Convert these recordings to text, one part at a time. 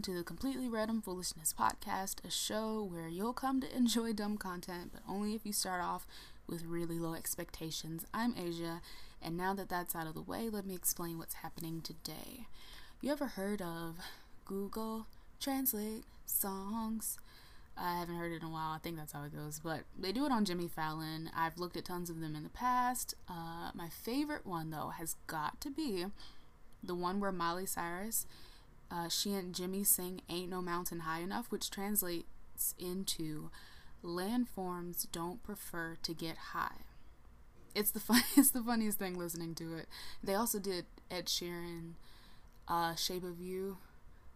welcome to the Completely Random Foolishness podcast, a show where you'll come to enjoy dumb content, but only if you start off with really low expectations. I'm Asia, and now that that's out of the way, let me explain what's happening today. You ever heard of Google Translate songs? I haven't heard it in a while. I think that's how it goes, but they do it on Jimmy Fallon. I've looked at tons of them in the past. Uh, my favorite one, though, has got to be the one where Miley Cyrus, uh, she and Jimmy sing Ain't No Mountain High Enough, which translates into landforms don't prefer to get high. It's the fun, it's the funniest thing listening to it. They also did Ed Sheeran, uh, Shape of You,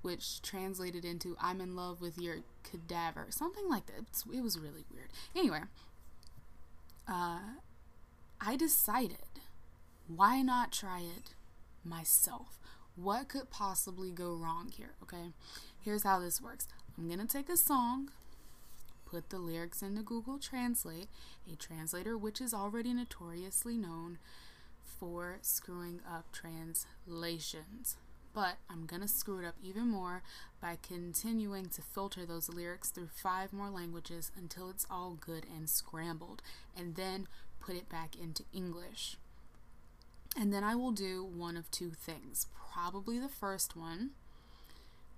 which translated into I'm in love with your cadaver, something like that. It's, it was really weird. Anyway, uh, I decided why not try it myself. What could possibly go wrong here? Okay, here's how this works I'm gonna take a song, put the lyrics into Google Translate, a translator which is already notoriously known for screwing up translations. But I'm gonna screw it up even more by continuing to filter those lyrics through five more languages until it's all good and scrambled, and then put it back into English. And then I will do one of two things. Probably the first one,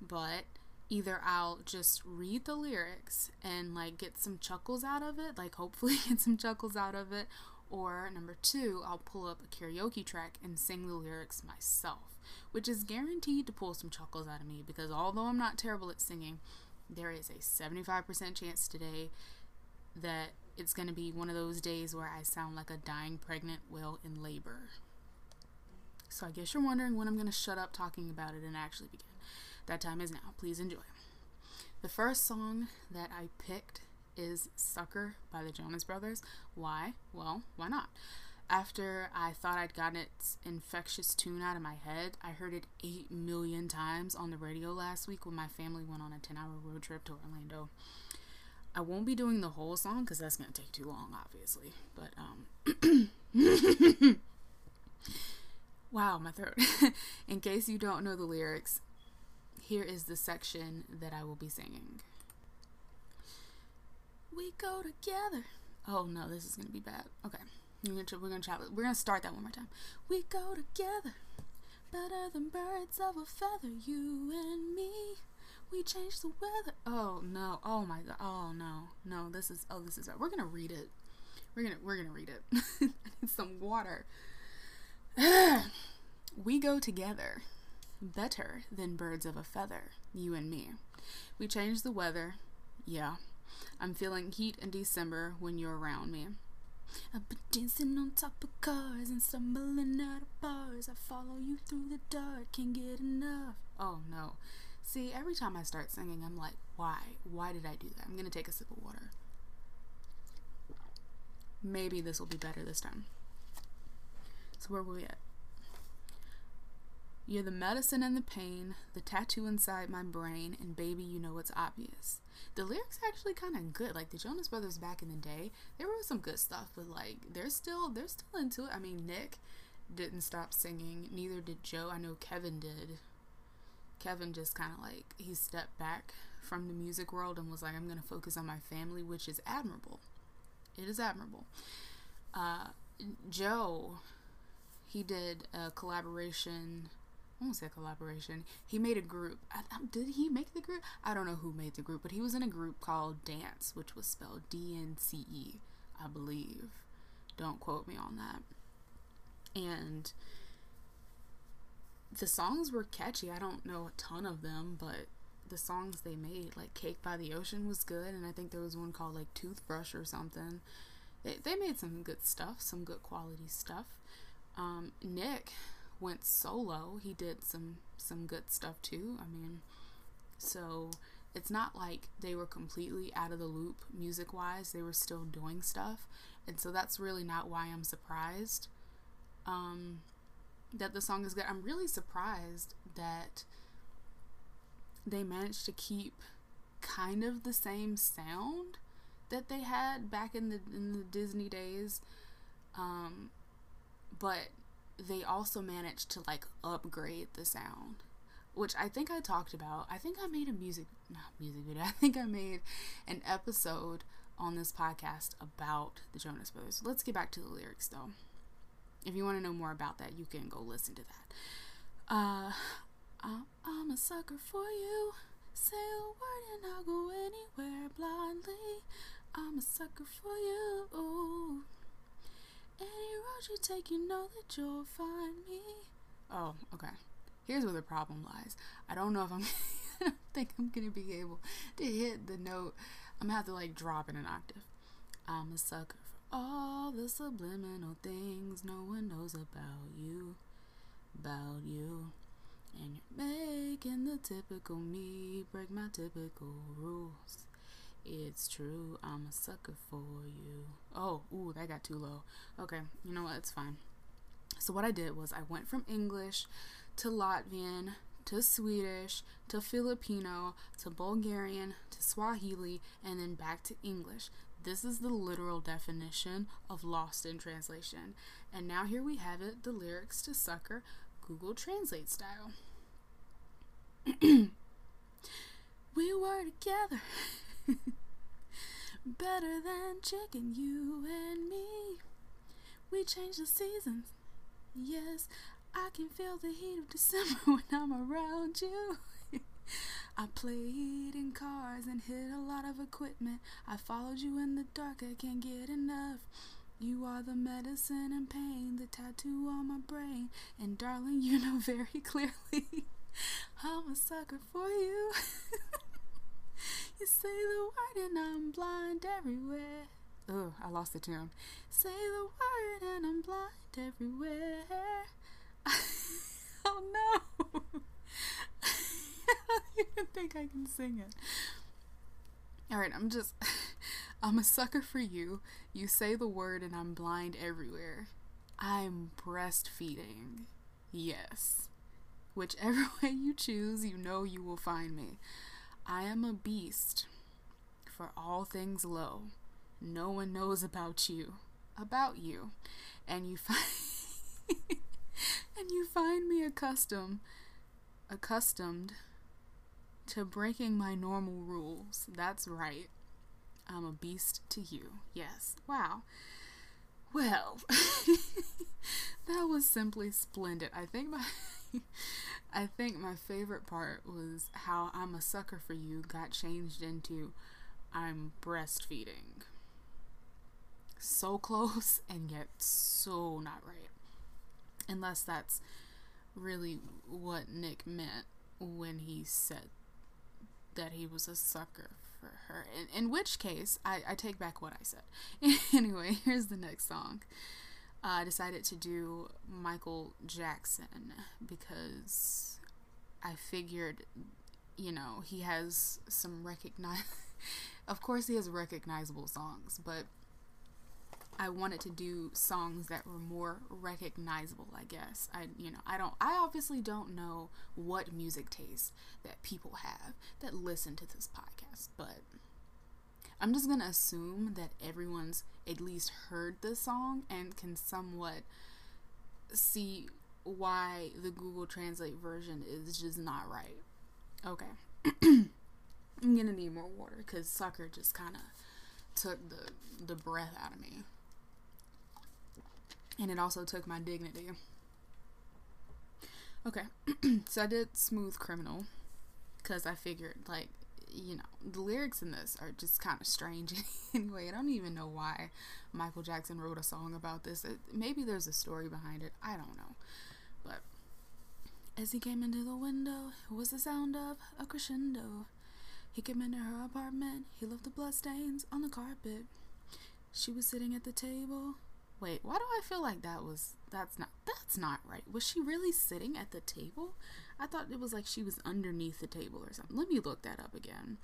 but either I'll just read the lyrics and like get some chuckles out of it, like hopefully get some chuckles out of it, or number two, I'll pull up a karaoke track and sing the lyrics myself, which is guaranteed to pull some chuckles out of me because although I'm not terrible at singing, there is a 75% chance today that it's going to be one of those days where I sound like a dying pregnant whale in labor. So I guess you're wondering when I'm going to shut up talking about it and actually begin. That time is now. Please enjoy. The first song that I picked is Sucker by the Jonas Brothers. Why? Well, why not? After I thought I'd gotten its infectious tune out of my head, I heard it 8 million times on the radio last week when my family went on a 10 hour road trip to Orlando. I won't be doing the whole song because that's going to take too long, obviously. But, um, Wow, my throat. In case you don't know the lyrics, here is the section that I will be singing. We go together. Oh no, this is gonna be bad. Okay, we're gonna we're gonna try. We're gonna start that one more time. We go together, better than birds of a feather. You and me, we change the weather. Oh no! Oh my god! Oh no! No, this is. Oh, this is. Bad. We're gonna read it. We're gonna we're gonna read it. I need some water. we go together, better than birds of a feather, you and me. We change the weather, yeah. I'm feeling heat in December when you're around me. I've been dancing on top of cars and stumbling out of bars. I follow you through the dark, can't get enough. Oh no. See, every time I start singing, I'm like, why? Why did I do that? I'm gonna take a sip of water. Maybe this will be better this time. So where were we at? You're the medicine and the pain, the tattoo inside my brain, and baby, you know it's obvious. The lyrics actually kind of good. Like the Jonas Brothers back in the day, they wrote some good stuff, but like they're still they're still into it. I mean, Nick didn't stop singing, neither did Joe. I know Kevin did. Kevin just kind of like he stepped back from the music world and was like, I'm gonna focus on my family, which is admirable. It is admirable. Uh, Joe he did a collaboration. I won't say collaboration. He made a group. I, I, did he make the group? I don't know who made the group, but he was in a group called Dance, which was spelled D N C E, I believe. Don't quote me on that. And the songs were catchy. I don't know a ton of them, but the songs they made, like Cake by the Ocean, was good. And I think there was one called like Toothbrush or something. They, they made some good stuff, some good quality stuff. Um, Nick went solo. He did some some good stuff too. I mean, so it's not like they were completely out of the loop music wise. They were still doing stuff, and so that's really not why I'm surprised um, that the song is good. I'm really surprised that they managed to keep kind of the same sound that they had back in the in the Disney days. Um, but they also managed to like upgrade the sound. which I think I talked about. I think I made a music not music video. I think I made an episode on this podcast about the Jonas Brothers. Let's get back to the lyrics though. If you want to know more about that, you can go listen to that. Uh, I'm a sucker for you. Say a word and I'll go anywhere blindly. I'm a sucker for you. Ooh. Any road you take, you know that you'll find me. Oh, okay. Here's where the problem lies. I don't know if I'm. I don't think I'm gonna be able to hit the note. I'm gonna have to like drop in an octave. I'm a sucker for all the subliminal things no one knows about you. About you. And you're making the typical me break my typical rules. It's true, I'm a sucker for you. Oh, ooh, that got too low. Okay, you know what? It's fine. So, what I did was I went from English to Latvian to Swedish to Filipino to Bulgarian to Swahili and then back to English. This is the literal definition of lost in translation. And now here we have it the lyrics to Sucker Google Translate style. we were together. Better than chicken, you and me. We change the seasons. Yes, I can feel the heat of December when I'm around you. I played in cars and hit a lot of equipment. I followed you in the dark, I can't get enough. You are the medicine and pain, the tattoo on my brain. And darling, you know very clearly I'm a sucker for you. You say the word and I'm blind everywhere. Oh, I lost the tune. Say the word and I'm blind everywhere. oh no! I don't even think I can sing it. Alright, I'm just. I'm a sucker for you. You say the word and I'm blind everywhere. I'm breastfeeding. Yes. Whichever way you choose, you know you will find me. I am a beast for all things low. No one knows about you. About you. And you find and you find me accustomed accustomed to breaking my normal rules. That's right. I'm a beast to you. Yes. Wow. Well, that was simply splendid. I think my I think my favorite part was how I'm a sucker for you got changed into I'm breastfeeding. So close and yet so not right. Unless that's really what Nick meant when he said that he was a sucker for her. In, in which case, I, I take back what I said. anyway, here's the next song. Uh, I decided to do Michael Jackson because I figured, you know, he has some recognize. of course, he has recognizable songs, but I wanted to do songs that were more recognizable, I guess. I you know, I don't I obviously don't know what music taste that people have that listen to this podcast, but I'm just to assume that everyone's at least heard the song and can somewhat see why the Google Translate version is just not right. Okay. I'm to need more water cuz sucker just kind of took the the breath out of me and it also took my dignity. Okay, so I did Smooth Criminal because I figured, like, you know, the lyrics in this are just kind of strange anyway. I don't even know why Michael Jackson wrote a song about this. It, maybe there's a story behind it. I don't know. But as he came into the window, it was the sound of a crescendo. He came into her apartment. He left the bloodstains on the carpet. She was sitting at the table Wait, why do I feel like that was that's not that's not right? Was she really sitting at the table? I thought it was like she was underneath the table or something. Let me look that up again.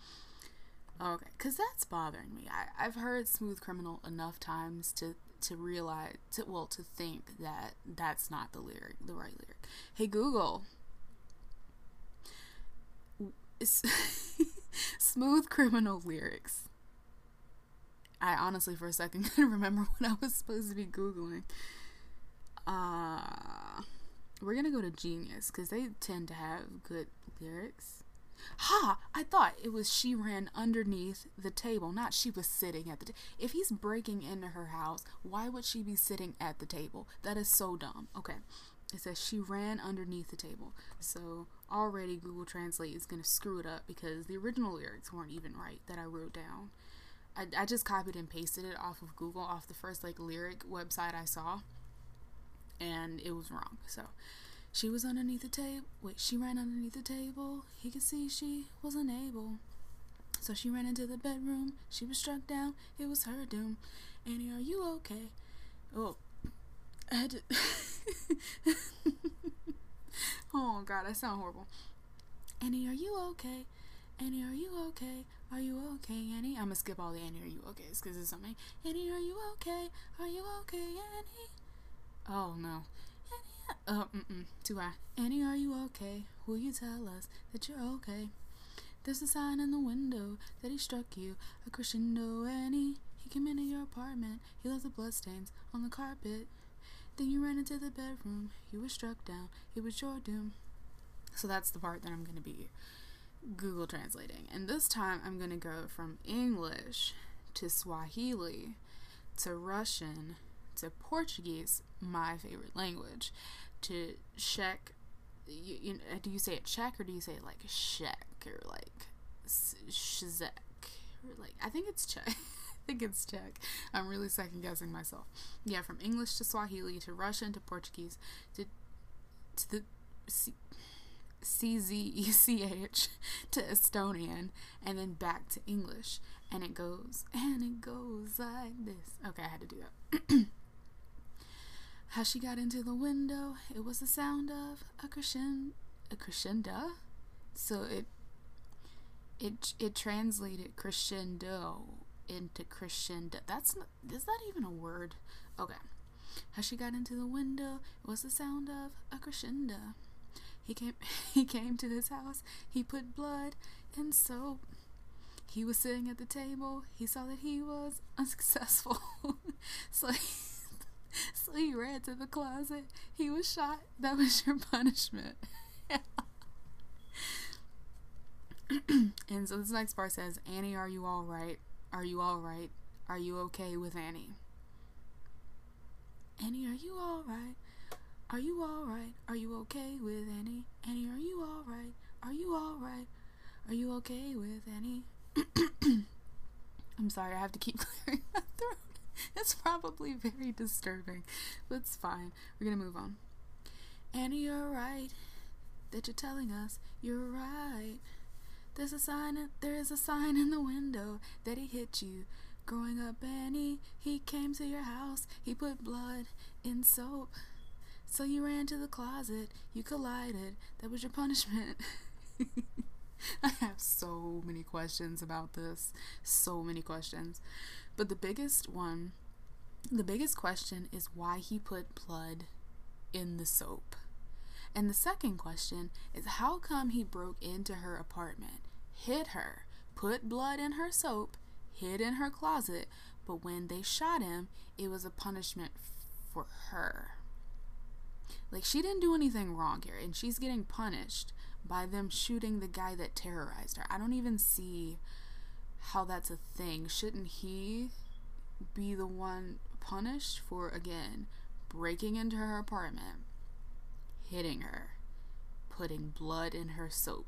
Okay, cuz that's bothering me. I I've heard Smooth Criminal enough times to to realize to well to think that that's not the lyric, the right lyric. Hey Google. Smooth Criminal lyrics. I honestly, for a second, couldn't remember what I was supposed to be Googling. Uh, we're gonna go to Genius because they tend to have good lyrics. Ha! I thought it was she ran underneath the table, not she was sitting at the table. If he's breaking into her house, why would she be sitting at the table? That is so dumb. Okay. It says she ran underneath the table. So already Google Translate is going to screw it up because the original lyrics weren't even right that I wrote down. I, I just copied and pasted it off of Google, off the first like lyric website I saw, and it was wrong. So she was underneath the table. Wait, she ran underneath the table. He could see she was unable. So she ran into the bedroom. She was struck down. It was her doom. Annie, are you okay? Oh, I had to. oh God, I sound horrible. Annie, are you okay? Annie, are you okay? Are you okay, Annie? I'm gonna skip all the Annie, are you okay? Because it's something. Annie, are you okay? Are you okay, Annie? Oh no. Annie, uh, mm-mm, too high. Annie, are you okay? Will you tell us that you're okay? There's a sign in the window that he struck you, a crescendo, Annie. He came into your apartment. He left the bloodstains on the carpet. Then you ran into the bedroom. You were struck down. It was your doom. So that's the part that I'm going to be Google translating. And this time I'm going to go from English to Swahili to Russian to Portuguese, my favorite language, to Czech. You, you, uh, do you say it Czech or do you say it like Czech or like Shzek? Or like, I think it's Czech. I think it's Czech. I'm really second guessing myself. Yeah, from English to Swahili to Russian to Portuguese to to the C- CZECH to Estonian and then back to English. And it goes, and it goes like this. Okay, I had to do that. How she got into the window, it was the sound of a crescendo, a crescendo. So it it it translated crescendo into crescendo. That's not, is that even a word? Okay. How she got into the window, it was the sound of a crescendo. He came he came to his house, he put blood in soap. He was sitting at the table, he saw that he was unsuccessful. so he, so he ran to the closet. He was shot. That was your punishment. and so this next part says, Annie, are you all right? Are you all right? Are you okay with Annie? Annie, are you all right? Are you alright? Are you okay with Annie? Annie, are you alright? Are you alright? Are you okay with Annie? I'm sorry, I have to keep clearing. It's probably very disturbing, but it's fine. We're gonna move on. Annie, you're right that you're telling us you're right. There's a sign. There is a sign in the window that he hit you. Growing up, Annie, he came to your house. He put blood in soap. So you ran to the closet, you collided. That was your punishment. I have so many questions about this. So many questions. But the biggest one, the biggest question is why he put blood in the soap. And the second question is how come he broke into her apartment, hit her, put blood in her soap, hid in her closet, but when they shot him, it was a punishment for her. Like, she didn't do anything wrong here, and she's getting punished by them shooting the guy that terrorized her. I don't even see how that's a thing. Shouldn't he be the one punished for, again, breaking into her apartment, hitting her, putting blood in her soap?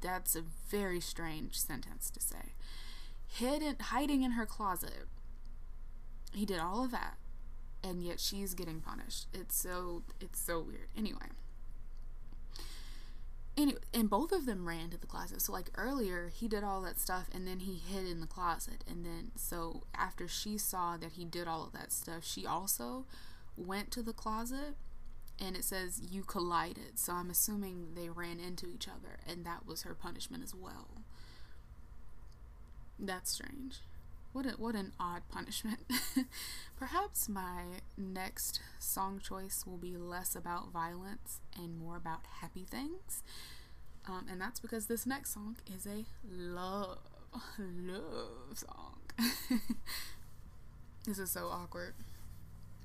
That's a very strange sentence to say. Hidden, hiding in her closet. He did all of that and yet she's getting punished. It's so it's so weird. Anyway. Anyway, and both of them ran to the closet. So like earlier, he did all that stuff and then he hid in the closet. And then so after she saw that he did all of that stuff, she also went to the closet and it says you collided. So I'm assuming they ran into each other and that was her punishment as well. That's strange. What, a, what an odd punishment. Perhaps my next song choice will be less about violence and more about happy things. Um, and that's because this next song is a love, love song. this is so awkward.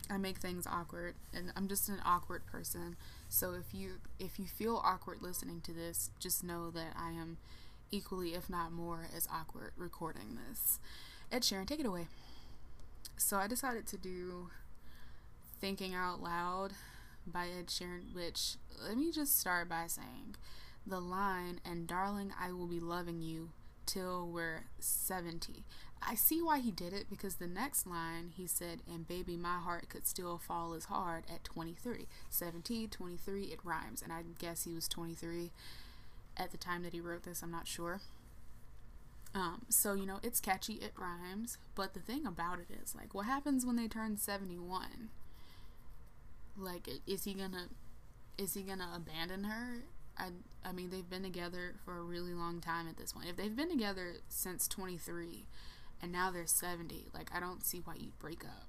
I make things awkward and I'm just an awkward person. So if you if you feel awkward listening to this, just know that I am equally if not more as awkward recording this. Ed Sheeran, take it away. So I decided to do Thinking Out Loud by Ed Sheeran, which let me just start by saying the line and darling I will be loving you till we're 70 I see why he did it because the next line he said, and baby, my heart could still fall as hard at 23. 17, 23, it rhymes. And I guess he was 23 at the time that he wrote this, I'm not sure. Um, so, you know, it's catchy, it rhymes. But the thing about it is, like, what happens when they turn 71? Like, is he gonna. Is he gonna abandon her? I, I mean, they've been together for a really long time at this point. If they've been together since 23, and now they're 70. Like, I don't see why you'd break up.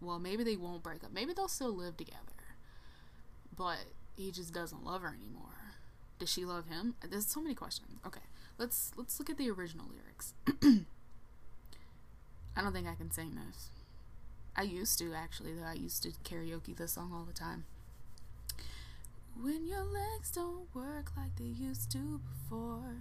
Well, maybe they won't break up. Maybe they'll still live together. But he just doesn't love her anymore. Does she love him? There's so many questions. Okay, let's let's look at the original lyrics. I don't think I can sing this. I used to actually though. I used to karaoke this song all the time. When your legs don't work like they used to before.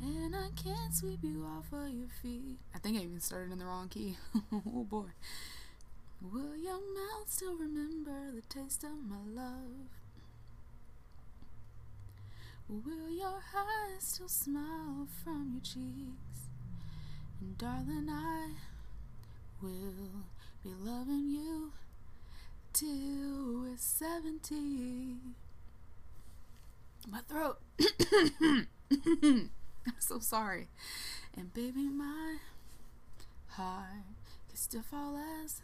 And I can't sweep you off of your feet. I think I even started in the wrong key. oh boy. Will your mouth still remember the taste of my love? Will your eyes still smile from your cheeks? And darling, I will be loving you till we're 70. My throat. I'm so sorry. And baby, my heart can still fall as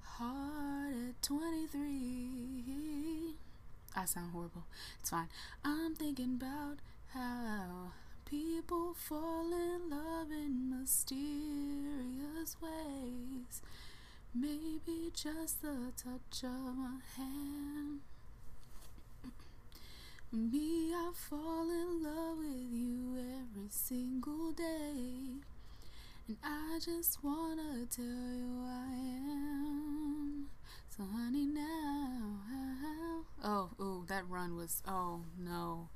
hard at 23. I sound horrible. It's fine. I'm thinking about how people fall in love in mysterious ways. Maybe just the touch of my hand. Me, I fall in love with you every single day. And I just wanna tell you I am. So, honey, now. Oh, oh, that run was. Oh, no.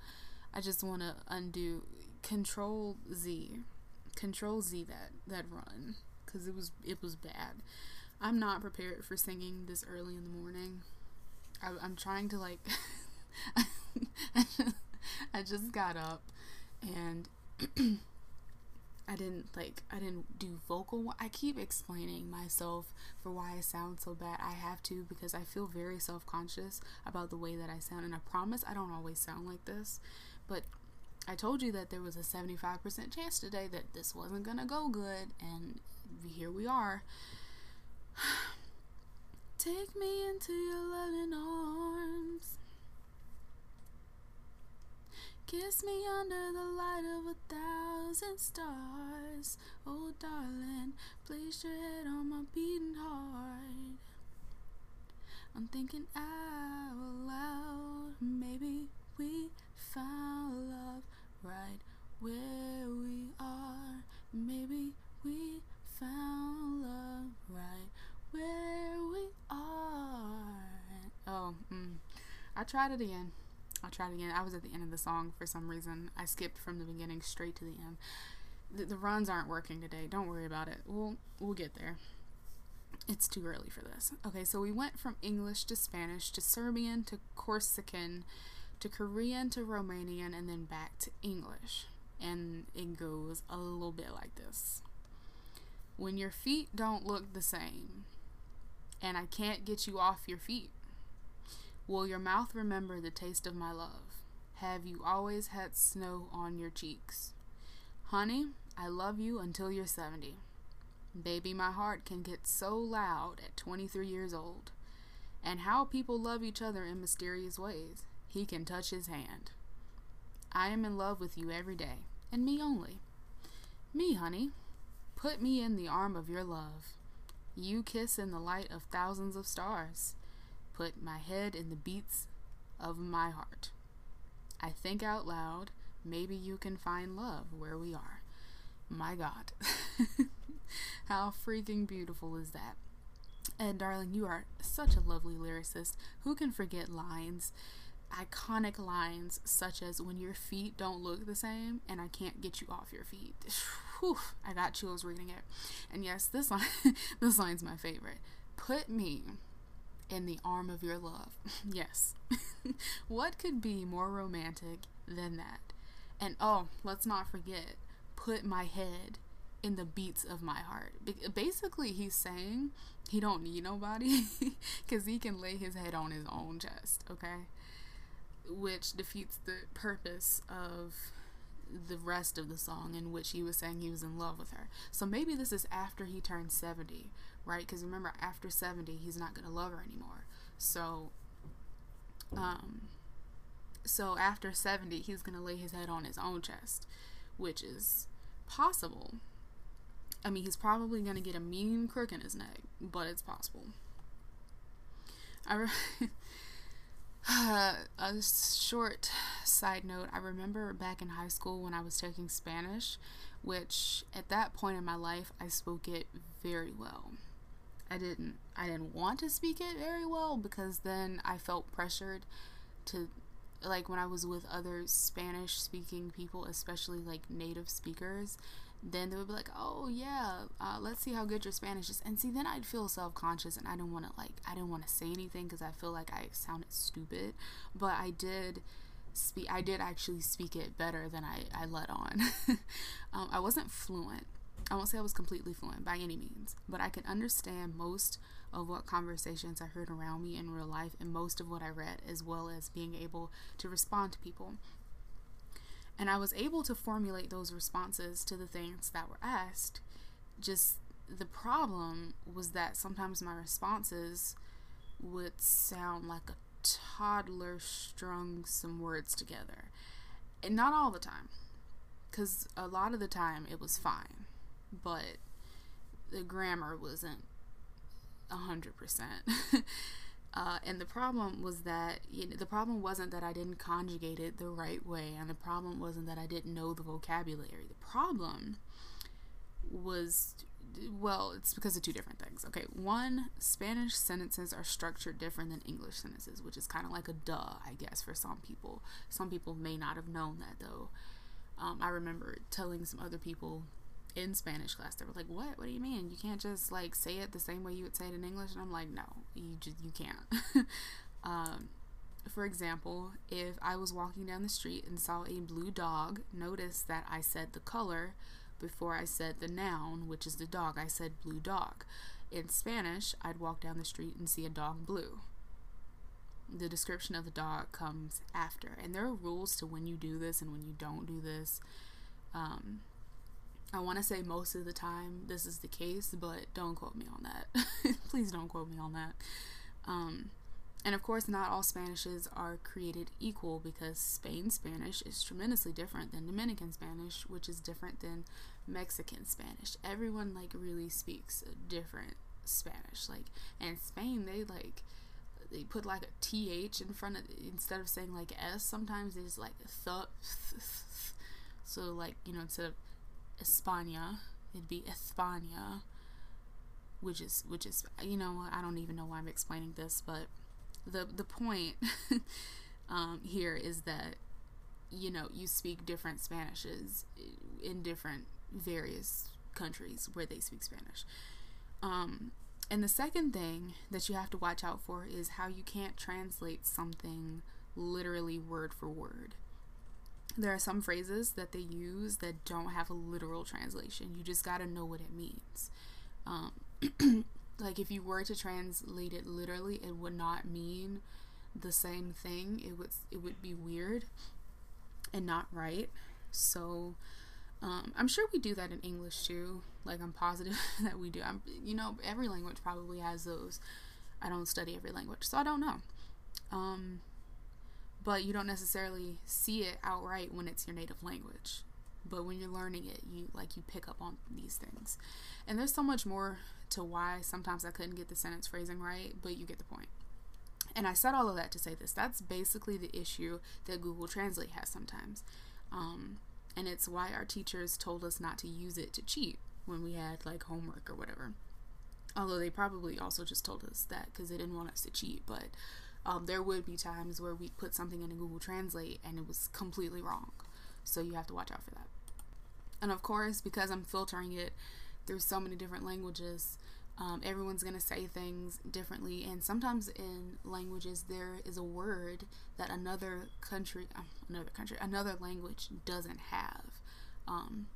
I just wanna undo. Control Z. Control Z that, that run. Because it was, it was bad. I'm not prepared for singing this early in the morning. I, I'm trying to, like. I just got up and I didn't like I didn't do vocal I keep explaining myself for why I sound so bad. I have to because I feel very self-conscious about the way that I sound and I promise I don't always sound like this. But I told you that there was a 75% chance today that this wasn't going to go good and here we are. Take me into your loving arms. Kiss me under the light of a thousand stars. Oh, darling, place your head on my beating heart. I'm thinking out loud. Maybe we found love right where we are. Maybe we found love right where we are. Oh, mm. I tried it again. I'll try it again. I was at the end of the song for some reason. I skipped from the beginning straight to the end. The, the runs aren't working today. Don't worry about it. We'll we'll get there. It's too early for this. Okay, so we went from English to Spanish to Serbian to Corsican to Korean to Romanian and then back to English. And it goes a little bit like this. When your feet don't look the same and I can't get you off your feet Will your mouth remember the taste of my love? Have you always had snow on your cheeks? Honey, I love you until you're 70. Baby, my heart can get so loud at 23 years old. And how people love each other in mysterious ways. He can touch his hand. I am in love with you every day, and me only. Me, honey. Put me in the arm of your love. You kiss in the light of thousands of stars put my head in the beats of my heart. I think out loud, maybe you can find love where we are. My God. How freaking beautiful is that? And darling, you are such a lovely lyricist. Who can forget lines? Iconic lines such as when your feet don't look the same and I can't get you off your feet. Whew, I got chills reading it. And yes, this line this line's my favorite. Put me in the arm of your love. yes. what could be more romantic than that? And oh, let's not forget, put my head in the beats of my heart. Basically, he's saying he don't need nobody because he can lay his head on his own chest, okay? Which defeats the purpose of the rest of the song in which he was saying he was in love with her. So maybe this is after he turned 70, right? Because remember, after 70, he's not going to love her anymore. So, um, so after 70, he's going to lay his head on his own chest, which is possible. I mean, he's probably going to get a mean crook in his neck, but it's possible. I re- a short side note I remember back in high school when I was taking Spanish, which at that point in my life I spoke it very well. I didn't I didn't want to speak it very well because then I felt pressured to like when I was with other Spanish speaking people, especially like native speakers, then they would be like, "Oh yeah, uh, let's see how good your Spanish is." And see, then I'd feel self conscious, and I didn't want to like I didn't want to say anything because I feel like I sounded stupid. But I did speak. I did actually speak it better than I I let on. um, I wasn't fluent. I won't say I was completely fluent by any means, but I could understand most of what conversations I heard around me in real life and most of what I read, as well as being able to respond to people. And I was able to formulate those responses to the things that were asked. Just the problem was that sometimes my responses would sound like a toddler strung some words together. And not all the time, because a lot of the time it was fine, but the grammar wasn't a hundred percent. Uh, and the problem was that you know, the problem wasn't that I didn't conjugate it the right way, and the problem wasn't that I didn't know the vocabulary. The problem was, well, it's because of two different things. Okay, one, Spanish sentences are structured different than English sentences, which is kind of like a duh, I guess, for some people. Some people may not have known that though. Um, I remember telling some other people in Spanish class. They were like, "What? What do you mean? You can't just like say it the same way you would say it in English?" And I'm like, "No, you just you can't." um, for example, if I was walking down the street and saw a blue dog, notice that I said the color before I said the noun, which is the dog. I said blue dog. In Spanish, I'd walk down the street and see a dog blue. The description of the dog comes after, and there are rules to when you do this and when you don't do this. Um, I want to say most of the time this is the case, but don't quote me on that. Please don't quote me on that. Um, and of course, not all Spanishes are created equal because Spain Spanish is tremendously different than Dominican Spanish, which is different than Mexican Spanish. Everyone like really speaks different Spanish. Like, and Spain, they like they put like a th in front of instead of saying like s. Sometimes it's like th. So like you know instead of España. It'd be España, which is which is you know I don't even know why I'm explaining this, but the the point um, here is that you know you speak different Spanishes in different various countries where they speak Spanish. Um, and the second thing that you have to watch out for is how you can't translate something literally word for word there are some phrases that they use that don't have a literal translation. You just got to know what it means. Um, like if you were to translate it literally, it would not mean the same thing. It would it would be weird and not right. So um, I'm sure we do that in English too. Like I'm positive that we do. I'm you know every language probably has those. I don't study every language, so I don't know. Um, but you don't necessarily see it outright when it's your native language. But when you're learning it you like you pick up on these things. And there's so much more to why sometimes i couldn't get the sentence phrasing right but you get the point. And i said all of that to say this. That's basically the issue that google translate has sometimes. Um, and it's why our teachers told us not to use it to cheat when we had like homework or whatever. Although they probably also just told us that because they didn't want us to cheat, but um, there would be times where we put something in Google Translate and it was completely wrong. So you have to watch out for that. And of course, because I'm filtering it through so many different languages, um, everyone's going to say things differently. And sometimes in languages, there is a word that another country, um, another country, another language doesn't have. Um,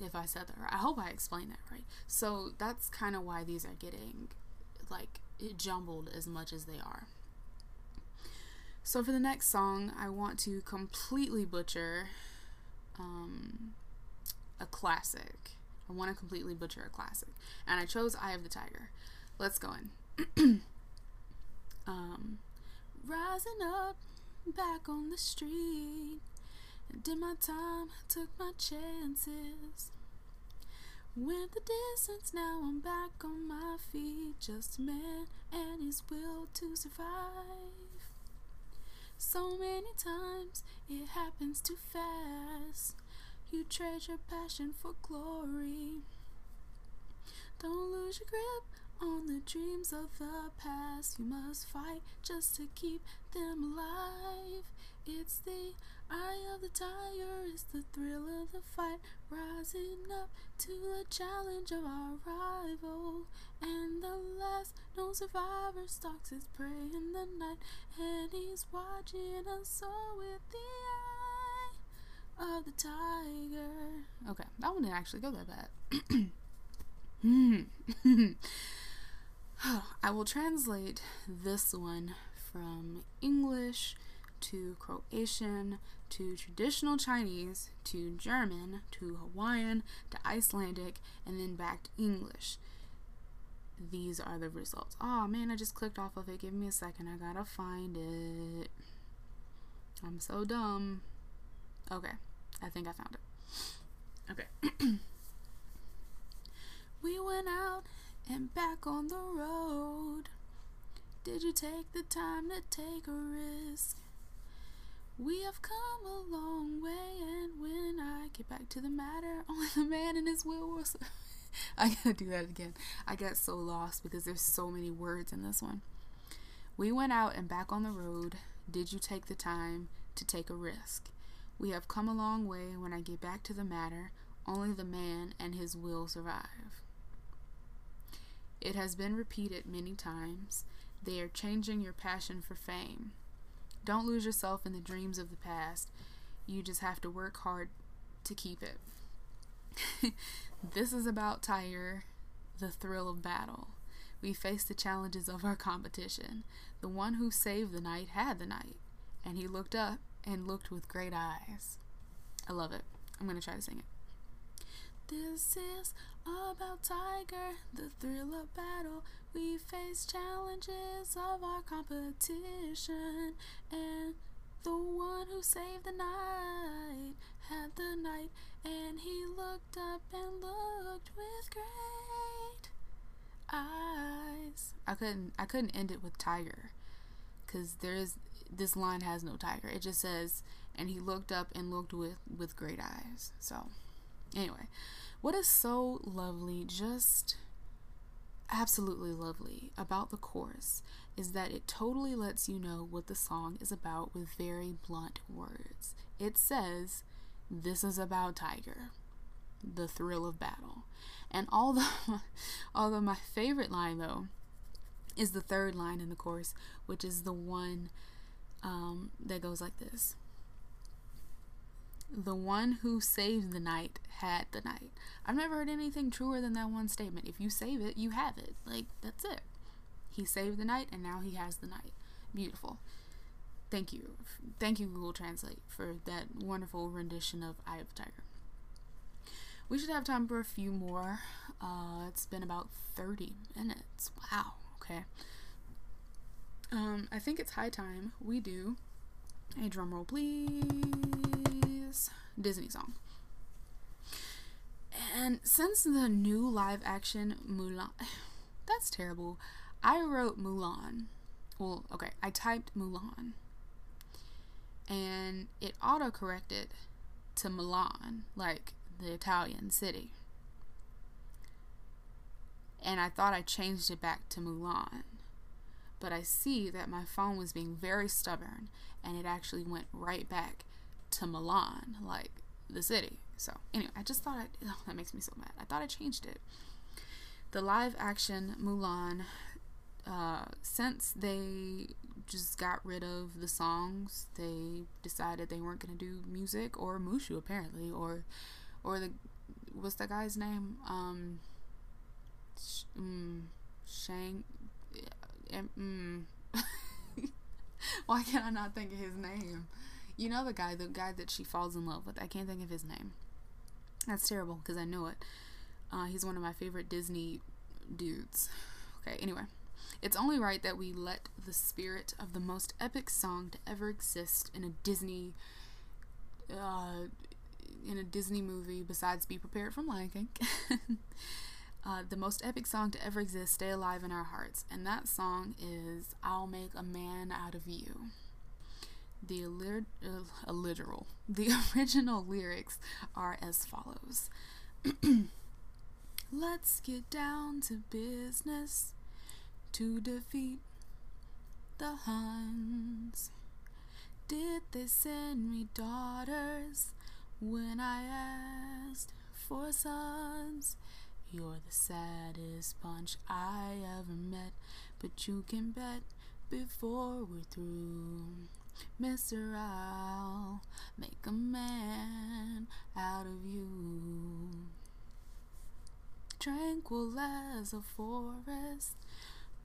if I said that right. I hope I explained that right. So that's kind of why these are getting like it jumbled as much as they are. So for the next song, I want to completely butcher um, a classic. I want to completely butcher a classic, and I chose "Eye of the Tiger." Let's go in. um, rising up, back on the street. Did my time, took my chances. Went the distance, now I'm back on my feet. Just a man and his will to survive. So many times it happens too fast. You trade your passion for glory. Don't lose your grip on the dreams of the past. You must fight just to keep them alive. It's the eye of the tiger, is the thrill of the fight, rising up to the challenge of our rival. And the last known survivor stalks his prey in the night, and he's watching us all with the eye of the tiger. Okay, that one didn't actually go that bad. I will translate this one from English to Croatian to traditional Chinese to German to Hawaiian to Icelandic and then back to English. These are the results. Oh man, I just clicked off of it. Give me a second. I gotta find it. I'm so dumb. Okay, I think I found it. Okay. we went out and back on the road. Did you take the time to take a risk? We have come a long way, and when I get back to the matter, only the man and his will will. I gotta do that again. I got so lost because there's so many words in this one. We went out and back on the road. Did you take the time to take a risk? We have come a long way. When I get back to the matter, only the man and his will survive. It has been repeated many times. They are changing your passion for fame. Don't lose yourself in the dreams of the past. You just have to work hard to keep it. this is about Tiger, the thrill of battle. We face the challenges of our competition. The one who saved the night had the night, and he looked up and looked with great eyes. I love it. I'm going to try to sing it. This is about Tiger, the thrill of battle. We face challenges of our competition, and the one who saved the night had the night, and he looked up and looked with great eyes. I couldn't I couldn't end it with tiger, cause there's this line has no tiger. It just says, and he looked up and looked with with great eyes. So. Anyway, what is so lovely, just absolutely lovely about the chorus is that it totally lets you know what the song is about with very blunt words. It says, This is about Tiger, the thrill of battle. And although, although my favorite line, though, is the third line in the chorus, which is the one um, that goes like this the one who saved the night had the night. I've never heard anything truer than that one statement. If you save it, you have it. Like, that's it. He saved the night and now he has the night. Beautiful. Thank you. Thank you, Google Translate, for that wonderful rendition of Eye of the Tiger. We should have time for a few more. Uh, it's been about 30 minutes. Wow. Okay. Um, I think it's high time we do a drum roll, please. Disney song. And since the new live action Mulan, that's terrible. I wrote Mulan. Well, okay, I typed Mulan. And it auto corrected to Milan, like the Italian city. And I thought I changed it back to Mulan. But I see that my phone was being very stubborn and it actually went right back to Milan, like the city. So, anyway, I just thought I, oh, that makes me so mad. I thought I changed it. The live action Mulan, uh, since they just got rid of the songs, they decided they weren't going to do music or Mushu apparently, or, or the, what's that guy's name? Um, sh- mm, Shang, mm, why can't I not think of his name? You know the guy, the guy that she falls in love with. I can't think of his name. That's terrible because I know it. Uh, he's one of my favorite Disney dudes. Okay, anyway. It's only right that we let the spirit of the most epic song to ever exist in a Disney uh, in a Disney movie besides Be Prepared from Lion King. uh, the most epic song to ever exist stay alive in our hearts, and that song is I'll Make a Man Out of You the allir- uh, the original lyrics are as follows. Let's get down to business to defeat the huns. Did they send me daughters when i asked for sons? You're the saddest bunch i ever met but you can bet before we're through Mister, I'll make a man out of you. Tranquil as a forest,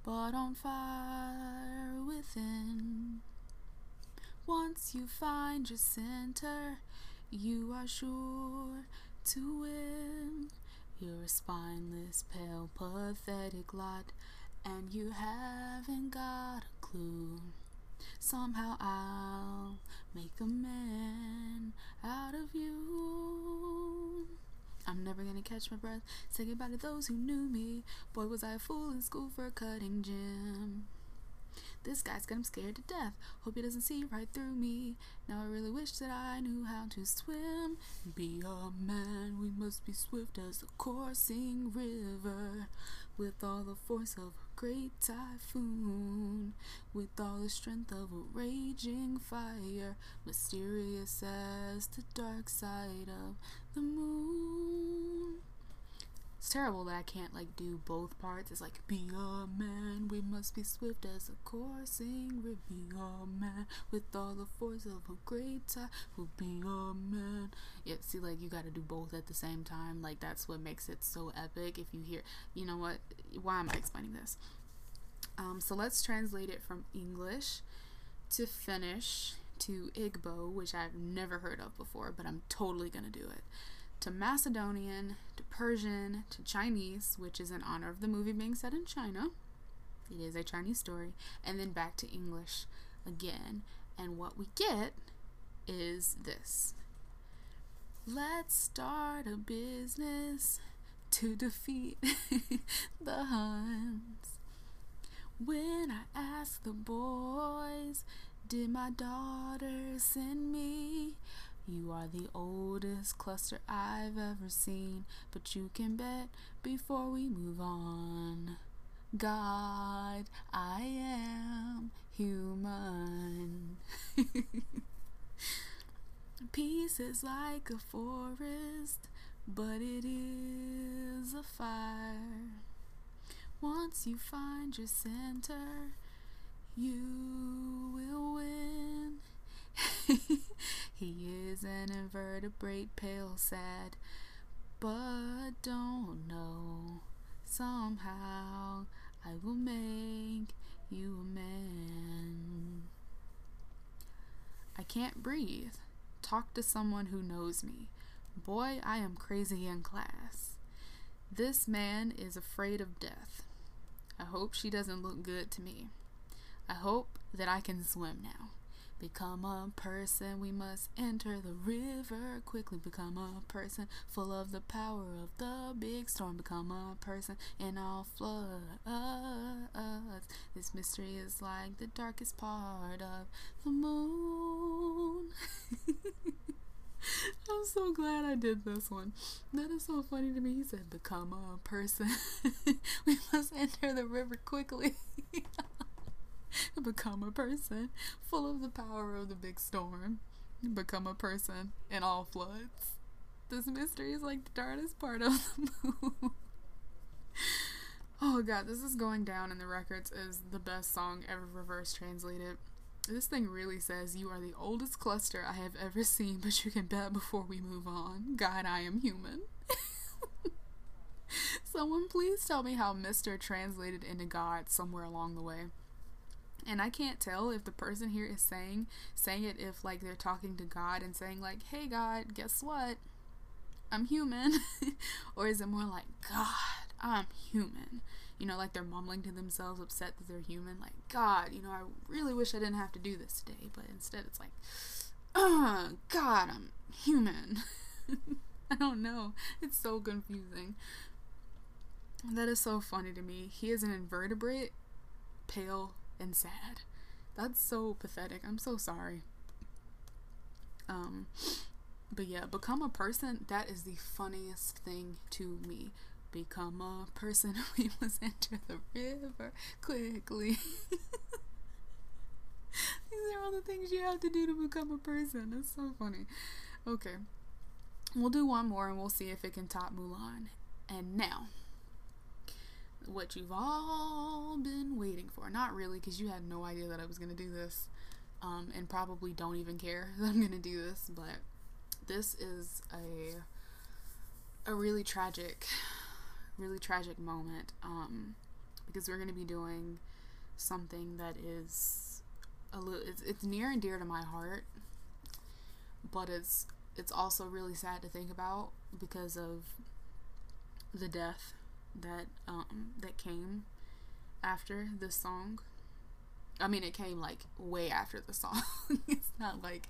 but on fire within. Once you find your center, you are sure to win. You're a spineless, pale, pathetic lot, and you haven't got a clue. Somehow I'll make a man out of you. I'm never gonna catch my breath. Say goodbye to those who knew me. Boy, was I a fool in school for cutting gym. This guy's got him scared to death. Hope he doesn't see right through me. Now I really wish that I knew how to swim. Be a man, we must be swift as a coursing river. With all the force of great typhoon. With all the strength of a raging fire. Mysterious as the dark side of the moon. It's terrible that I can't like do both parts. It's like be a man, we must be swift as a coursing river. Be a man with all the force of a great tide. Will be a man. Yeah, see, like you got to do both at the same time. Like that's what makes it so epic. If you hear, you know what? Why am I explaining this? Um, so let's translate it from English to Finnish to Igbo, which I've never heard of before, but I'm totally gonna do it to Macedonian, Persian, to Chinese, which is in honor of the movie being set in China. It is a Chinese story, and then back to English again. And what we get is this Let's start a business to defeat the Huns. When I asked the boys, did my daughter send me? You are the oldest cluster I've ever seen, but you can bet before we move on. God, I am human. Peace is like a forest, but it is a fire. Once you find your center, you will win. he is an invertebrate, pale, sad, but don't know. Somehow I will make you a man. I can't breathe. Talk to someone who knows me. Boy, I am crazy in class. This man is afraid of death. I hope she doesn't look good to me. I hope that I can swim now. Become a person, we must enter the river quickly. Become a person full of the power of the big storm. Become a person in all floods. This mystery is like the darkest part of the moon. I'm so glad I did this one. That is so funny to me. He said, Become a person. we must enter the river quickly. Become a person full of the power of the big storm. Become a person in all floods. This mystery is like the darkest part of the moon. oh god, this is going down in the records as the best song ever reverse translated. This thing really says, You are the oldest cluster I have ever seen, but you can bet before we move on. God, I am human. Someone please tell me how Mr. translated into God somewhere along the way. And I can't tell if the person here is saying saying it if like they're talking to God and saying like, "Hey God, guess what? I'm human." or is it more like, "God, I'm human." you know, like they're mumbling to themselves, upset that they're human. Like, God, you know, I really wish I didn't have to do this today. But instead, it's like, oh, God, I'm human. I don't know. It's so confusing. That is so funny to me. He is an invertebrate, pale, and sad. That's so pathetic. I'm so sorry. Um, but yeah, become a person. That is the funniest thing to me Become a person. We must enter the river quickly. These are all the things you have to do to become a person. It's so funny. Okay. We'll do one more and we'll see if it can top Mulan. And now, what you've all been waiting for. Not really, because you had no idea that I was going to do this. Um, and probably don't even care that I'm going to do this. But this is a a really tragic really tragic moment um, because we're going to be doing something that is a little it's, it's near and dear to my heart but it's it's also really sad to think about because of the death that um, that came after this song I mean it came like way after the song it's not like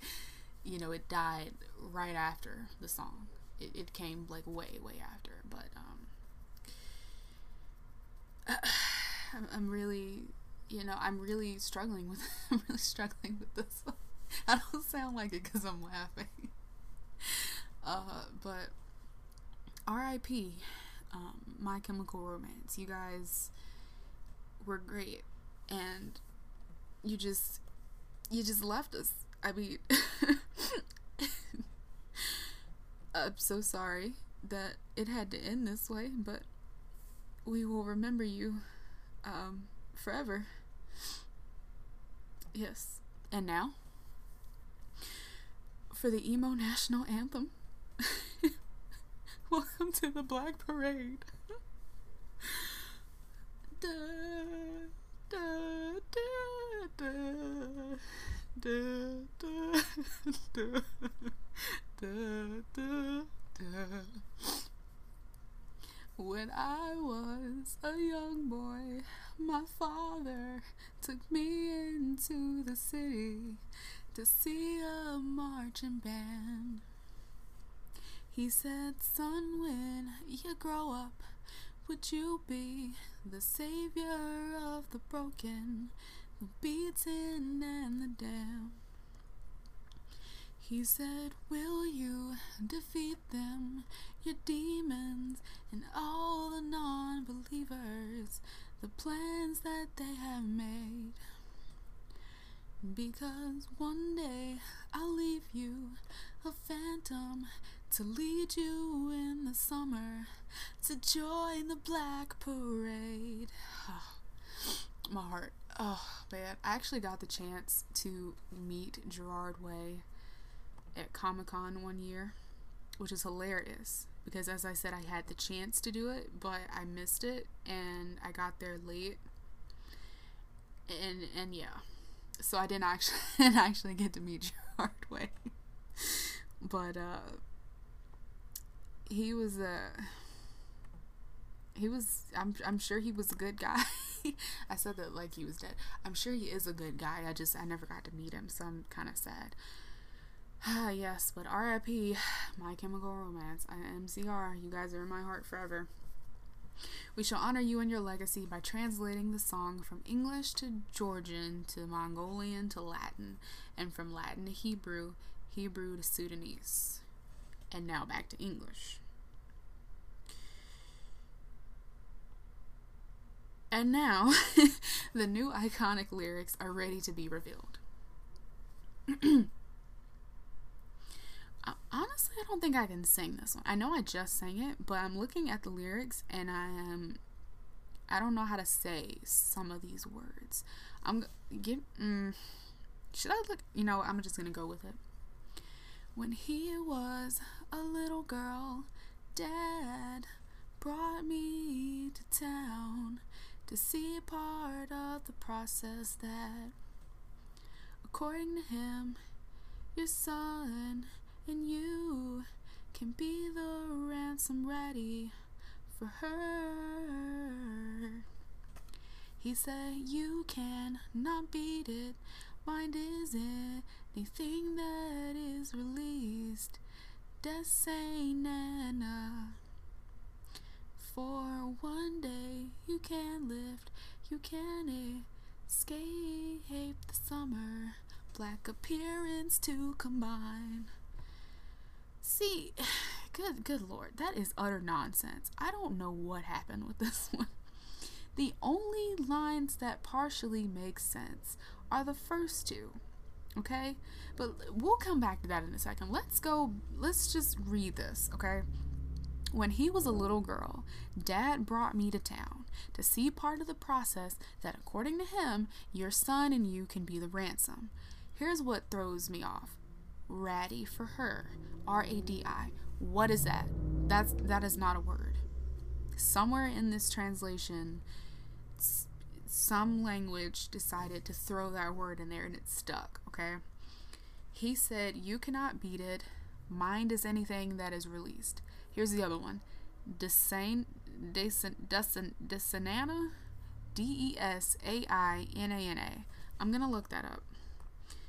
you know it died right after the song it, it came like way way after but um, I'm, I'm really, you know, I'm really struggling with. I'm really struggling with this. I don't sound like it because I'm laughing. Uh, but R.I.P. Um, My Chemical Romance. You guys were great, and you just, you just left us. I mean, I'm so sorry that it had to end this way, but we will remember you um, forever. Yes. And now, for the emo national anthem, welcome to the Black Parade. da, da, da, da, da, da, da, da, da. When I was a young boy, my father took me into the city to see a marching band. He said, Son, when you grow up, would you be the savior of the broken, the beaten, and the damned? He said, Will you defeat them, your demons, and all the non believers, the plans that they have made? Because one day I'll leave you a phantom to lead you in the summer to join the black parade. my heart. Oh man, I actually got the chance to meet Gerard Way at Comic Con one year, which is hilarious because, as I said, I had the chance to do it, but I missed it and I got there late. And and yeah, so I didn't actually didn't actually get to meet Gerard Way, but uh, he was a. He was I'm I'm sure he was a good guy. I said that like he was dead. I'm sure he is a good guy. I just I never got to meet him, so I'm kind of sad. Ah, yes, but RIP, My Chemical Romance, MCR, you guys are in my heart forever. We shall honor you and your legacy by translating the song from English to Georgian to Mongolian to Latin, and from Latin to Hebrew, Hebrew to Sudanese. And now back to English. And now, the new iconic lyrics are ready to be revealed. Honestly, I don't think I can sing this one. I know I just sang it, but I'm looking at the lyrics and I am. I don't know how to say some of these words. I'm give. Mm, should I look? You know, I'm just gonna go with it. When he was a little girl, Dad brought me to town to see a part of the process that, according to him, your son and you can be the ransom ready for her. He said, You can not beat it. Mind is anything that is released. Death ain't enough. For one day you can lift, you can escape the summer, black appearance to combine. See, good good lord, that is utter nonsense. I don't know what happened with this one. The only lines that partially make sense are the first two. Okay? But we'll come back to that in a second. Let's go, let's just read this, okay? When he was a little girl, Dad brought me to town to see part of the process that, according to him, your son and you can be the ransom. Here's what throws me off Ratty for her. R A D I. What is that? That's that is not a word. Somewhere in this translation, some language decided to throw that word in there and it stuck, okay? He said, You cannot beat it. Mind is anything that is released. Here's the other one. Desain, Desan, Desanana? D E S A I N A N A. I'm going to look that up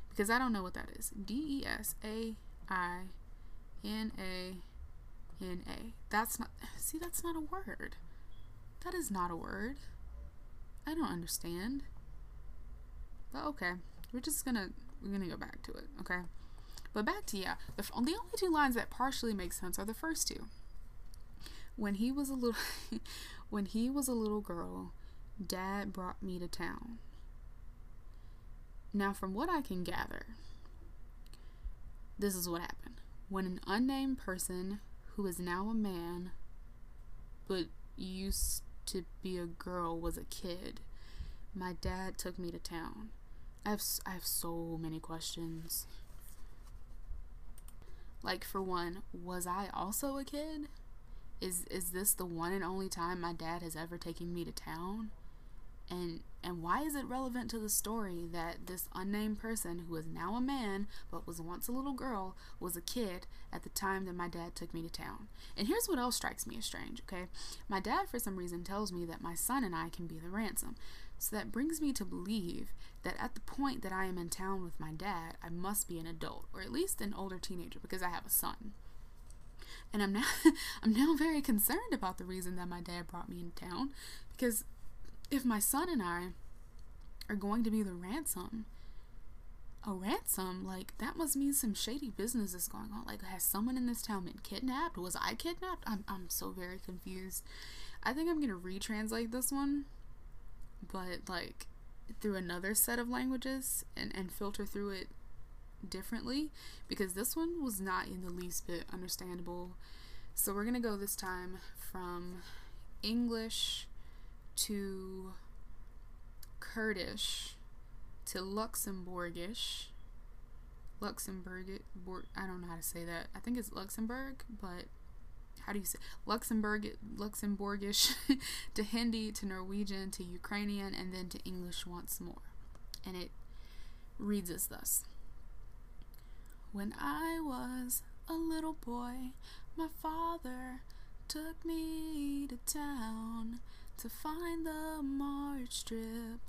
because I don't know what that is. D E S A I N A N A. That's not, see, that's not a word. That is not a word. I don't understand. But okay, we're just gonna, we're gonna go back to it, okay? But back to yeah, the, the only two lines that partially make sense are the first two. When he was a little, when he was a little girl, Dad brought me to town. Now, from what I can gather, this is what happened. When an unnamed person who is now a man, but used to be a girl, was a kid, my dad took me to town. I have I have so many questions. Like for one, was I also a kid? Is is this the one and only time my dad has ever taken me to town? And and why is it relevant to the story that this unnamed person who is now a man but was once a little girl was a kid at the time that my dad took me to town? And here's what else strikes me as strange, okay? My dad for some reason tells me that my son and I can be the ransom. So that brings me to believe that at the point that I am in town with my dad, I must be an adult, or at least an older teenager, because I have a son. And I'm now I'm now very concerned about the reason that my dad brought me in town, because if my son and I are going to be the ransom, a ransom, like that must mean some shady business is going on. Like, has someone in this town been kidnapped? Was I kidnapped? I'm I'm so very confused. I think I'm gonna retranslate this one but like through another set of languages and, and filter through it differently because this one was not in the least bit understandable. So we're gonna go this time from English to Kurdish to Luxembourgish. Luxembourg, I don't know how to say that. I think it's Luxembourg, but how do you say Luxembourg Luxembourgish to Hindi to Norwegian to Ukrainian and then to English once more. And it reads as thus. When I was a little boy, my father took me to town to find the march strip.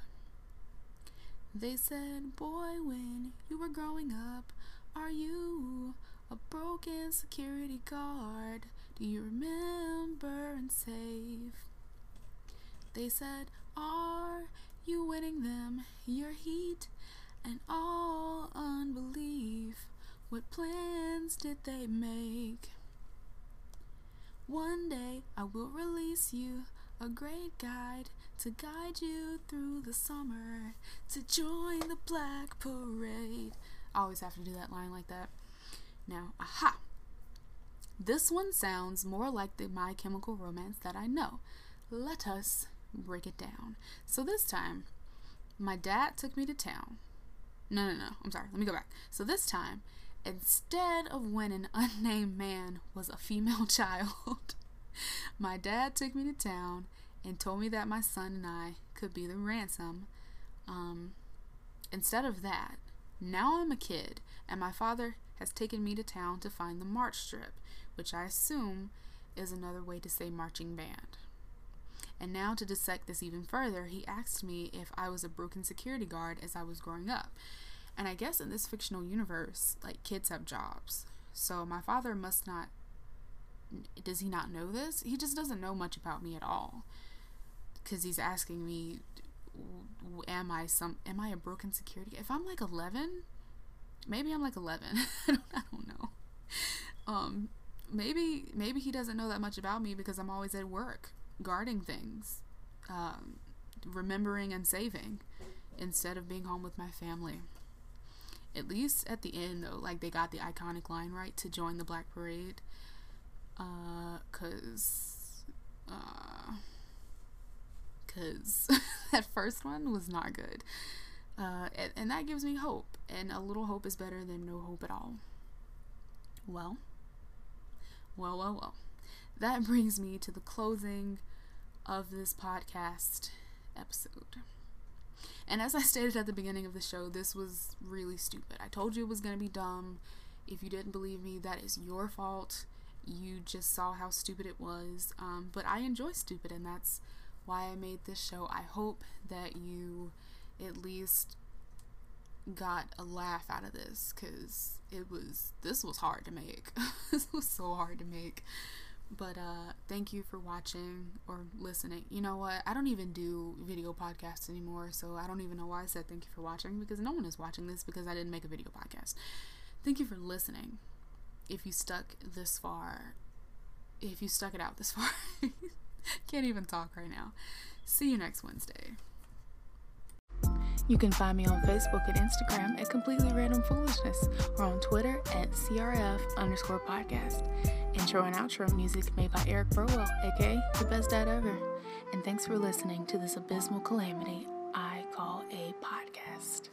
They said, Boy, when you were growing up, are you a broken security guard? You remember and save? They said, Are you winning them your heat and all unbelief? What plans did they make? One day I will release you, a great guide to guide you through the summer, to join the black parade. I always have to do that line like that. Now, aha! This one sounds more like the My Chemical Romance that I know. Let us break it down. So this time, my dad took me to town. No, no, no. I'm sorry. Let me go back. So this time, instead of when an unnamed man was a female child, my dad took me to town and told me that my son and I could be the ransom. Um, instead of that, now I'm a kid, and my father has taken me to town to find the march strip, which I assume is another way to say marching band. And now, to dissect this even further, he asked me if I was a broken security guard as I was growing up. And I guess in this fictional universe, like kids have jobs. So my father must not. Does he not know this? He just doesn't know much about me at all. Because he's asking me, am I some. Am I a broken security? Guard? If I'm like 11, maybe I'm like 11. I don't know. Um, maybe maybe he doesn't know that much about me because I'm always at work guarding things, um, remembering and saving instead of being home with my family. At least at the end, though, like they got the iconic line right to join the Black Parade. Uh, cause, uh, cause that first one was not good. Uh, and, and that gives me hope. And a little hope is better than no hope at all. Well, well, well, well. That brings me to the closing of this podcast episode. And as I stated at the beginning of the show, this was really stupid. I told you it was going to be dumb. If you didn't believe me, that is your fault. You just saw how stupid it was. Um, but I enjoy stupid, and that's why I made this show. I hope that you at least got a laugh out of this because it was this was hard to make. This was so hard to make. But uh thank you for watching or listening. You know what? I don't even do video podcasts anymore so i don't even know why i said thank you for watching because no one is watching this because i didn't make a video podcast. Thank you for listening. If you stuck this far if you stuck it out this far can't even talk right now. See you next wednesday you can find me on Facebook and Instagram at Completely Random Foolishness or on Twitter at CRF underscore podcast. Intro and outro music made by Eric Burwell, aka The Best Dad Ever. And thanks for listening to this abysmal calamity I call a podcast.